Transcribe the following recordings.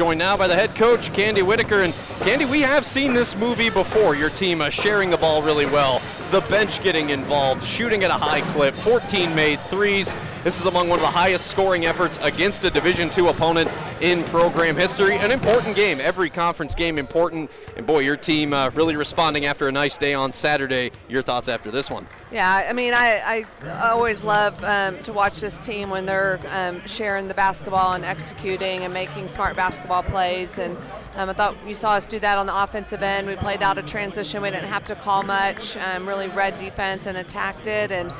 Joined now by the head coach, Candi Whitaker. And Candi, we have seen this movie before. Your team uh, sharing the ball really well, the bench getting involved, shooting at a high clip, 14 made threes. This is among one of the highest scoring efforts against a Division II opponent in program history. An important game. Every conference game important. And boy, your team uh, really responding after a nice day on Saturday. Your thoughts after this one? Yeah, I mean, I, I always love um, to watch this team when they're um, sharing the basketball and executing and making smart basketball plays. And um, I thought you saw us do that on the offensive end. We played out of transition. We didn't have to call much. Um, really read defense and attacked it. And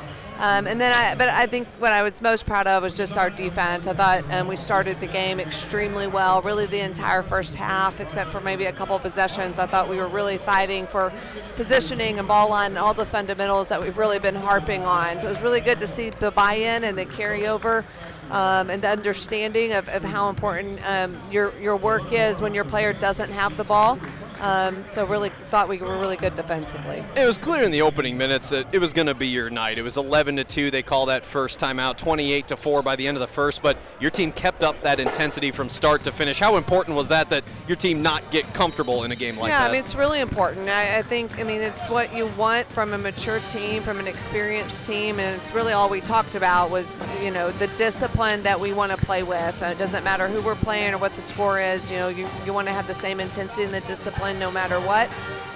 um, and then, I, but I think what I was most proud of was just our defense. I thought um, we started the game extremely well, really the entire first half, except for maybe a couple possessions. I thought we were really fighting for positioning and ball line and all the fundamentals that we've really been harping on. So it was really good to see the buy-in and the carryover. Um, and the understanding of, of how important um, your, your work is when your player doesn't have the ball. Um, so really thought we were really good defensively. It was clear in the opening minutes that it was going to be your night. It was 11 to 2. They call that first timeout, 28 to 4 by the end of the first. But your team kept up that intensity from start to finish. How important was that that your team not get comfortable in a game like yeah, that? Yeah, I mean it's really important. I, I, think I mean it's what you want from a mature team, from an experienced team, and it's really all we talked about was you know the discipline that we want to play with. Uh, it doesn't matter who we're playing or what the score is. You know, you, you want to have the same intensity and the discipline no matter what.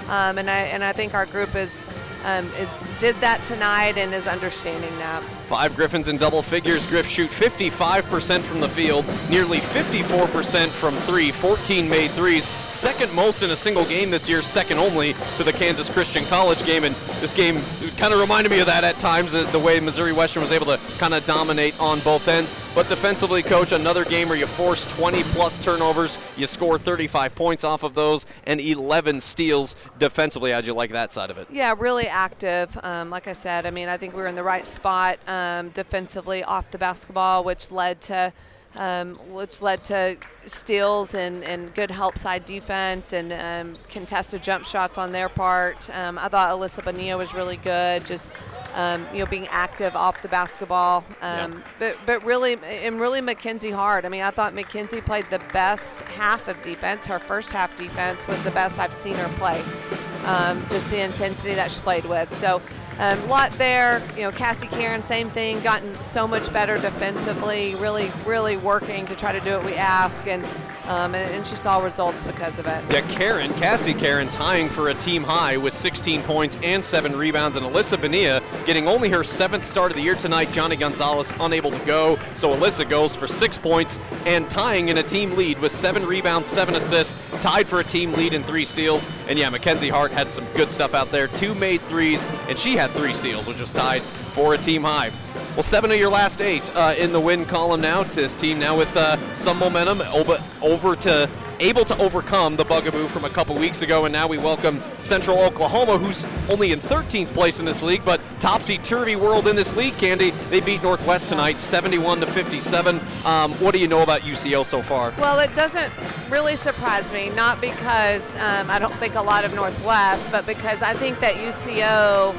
Um, and I and I think our group is um, is did that tonight and is understanding that. Five Griffons in double figures. Griff shoot 55% from the field, nearly 54% from three, 14 made threes. Second most in a single game this year, second only to the Kansas Christian College game. And this game kind of reminded me of that at times, the, the way Missouri Western was able to kind of dominate on both ends. But defensively, coach, another game where you force 20 plus turnovers, you score 35 points off of those, and 11 steals defensively. How'd you like that side of it? Yeah, really active. Um, like I said, I mean, I think we were in the right spot um, defensively off the basketball, which led to. Um, which led to steals and, and good help side defense and um, contested jump shots on their part. Um, I thought Alyssa Bonilla was really good, just um, you know being active off the basketball. Yeah. But but really and really Mackenzie Hart. I mean, I thought Mackenzie played the best half of defense. Her first half defense was the best I've seen her play. just the intensity that she played with. So. A um, lot there. You know, Cassie Karen, same thing, gotten so much better defensively, really, really working to try to do what we ask. And um, and, and, she saw results because of it. Yeah, Karen, Cassie Karen tying for a team high with 16 points and seven rebounds, and Alyssa Bonilla getting only her seventh start of the year tonight. Johnny Gonzalez unable to go, so Alyssa goes for six points and tying in a team lead with seven rebounds, seven assists, tied for a team lead in three steals. And yeah, Mackenzie Hart had some good stuff out there. Two made threes, and she had three steals, which was tied for a team high. Well, seven of your last eight uh, in the win column now. This team now with uh, some momentum over, over to able to overcome the bugaboo from a couple weeks ago, and now we welcome Central Oklahoma, who's only in 13th place in this league, but topsy-turvy world in this league. Candi, they beat Northwest tonight, 71 to 57. Um, what do you know about UCO so far? Well, it doesn't really surprise me, not because um, I don't think a lot of Northwest, but because I think that UCO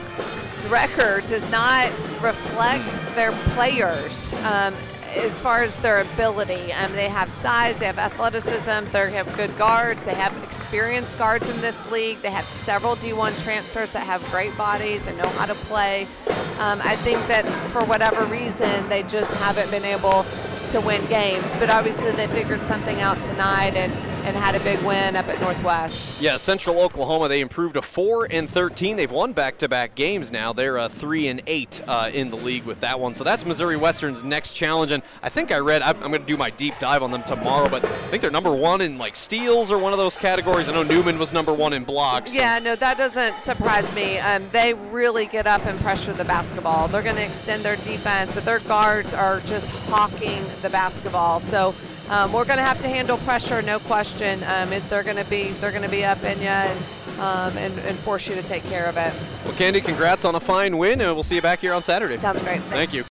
record does not reflect their players um, as far as their ability. Um, they have size, they have athleticism, they have good guards, they have experienced guards in this league. They have several D1 transfers that have great bodies and know how to play. Um, I think that for whatever reason, they just haven't been able to win games. But obviously, they figured something out tonight and and had a big win up at Northwest. Yeah, Central Oklahoma they improved to four and 13. They've won back-to-back games now. They're uh, three and eight uh, in the league with that one. So that's Missouri Western's next challenge. And I think I read I'm, I'm going to do my deep dive on them tomorrow, but I think they're number one in like steals or one of those categories. I know Newman was number one in blocks. Yeah, no, that doesn't surprise me. Um, they really get up and pressure the basketball. They're going to extend their defense, but their guards are just hawking the basketball. So um, we're going to have to handle pressure, no question. Um, it, they're going to be they're going to be up in you and, um, and, and force you to take care of it. Well, Candi, congrats on a fine win, and we'll see you back here on Saturday. Sounds great. Thanks. Thank you.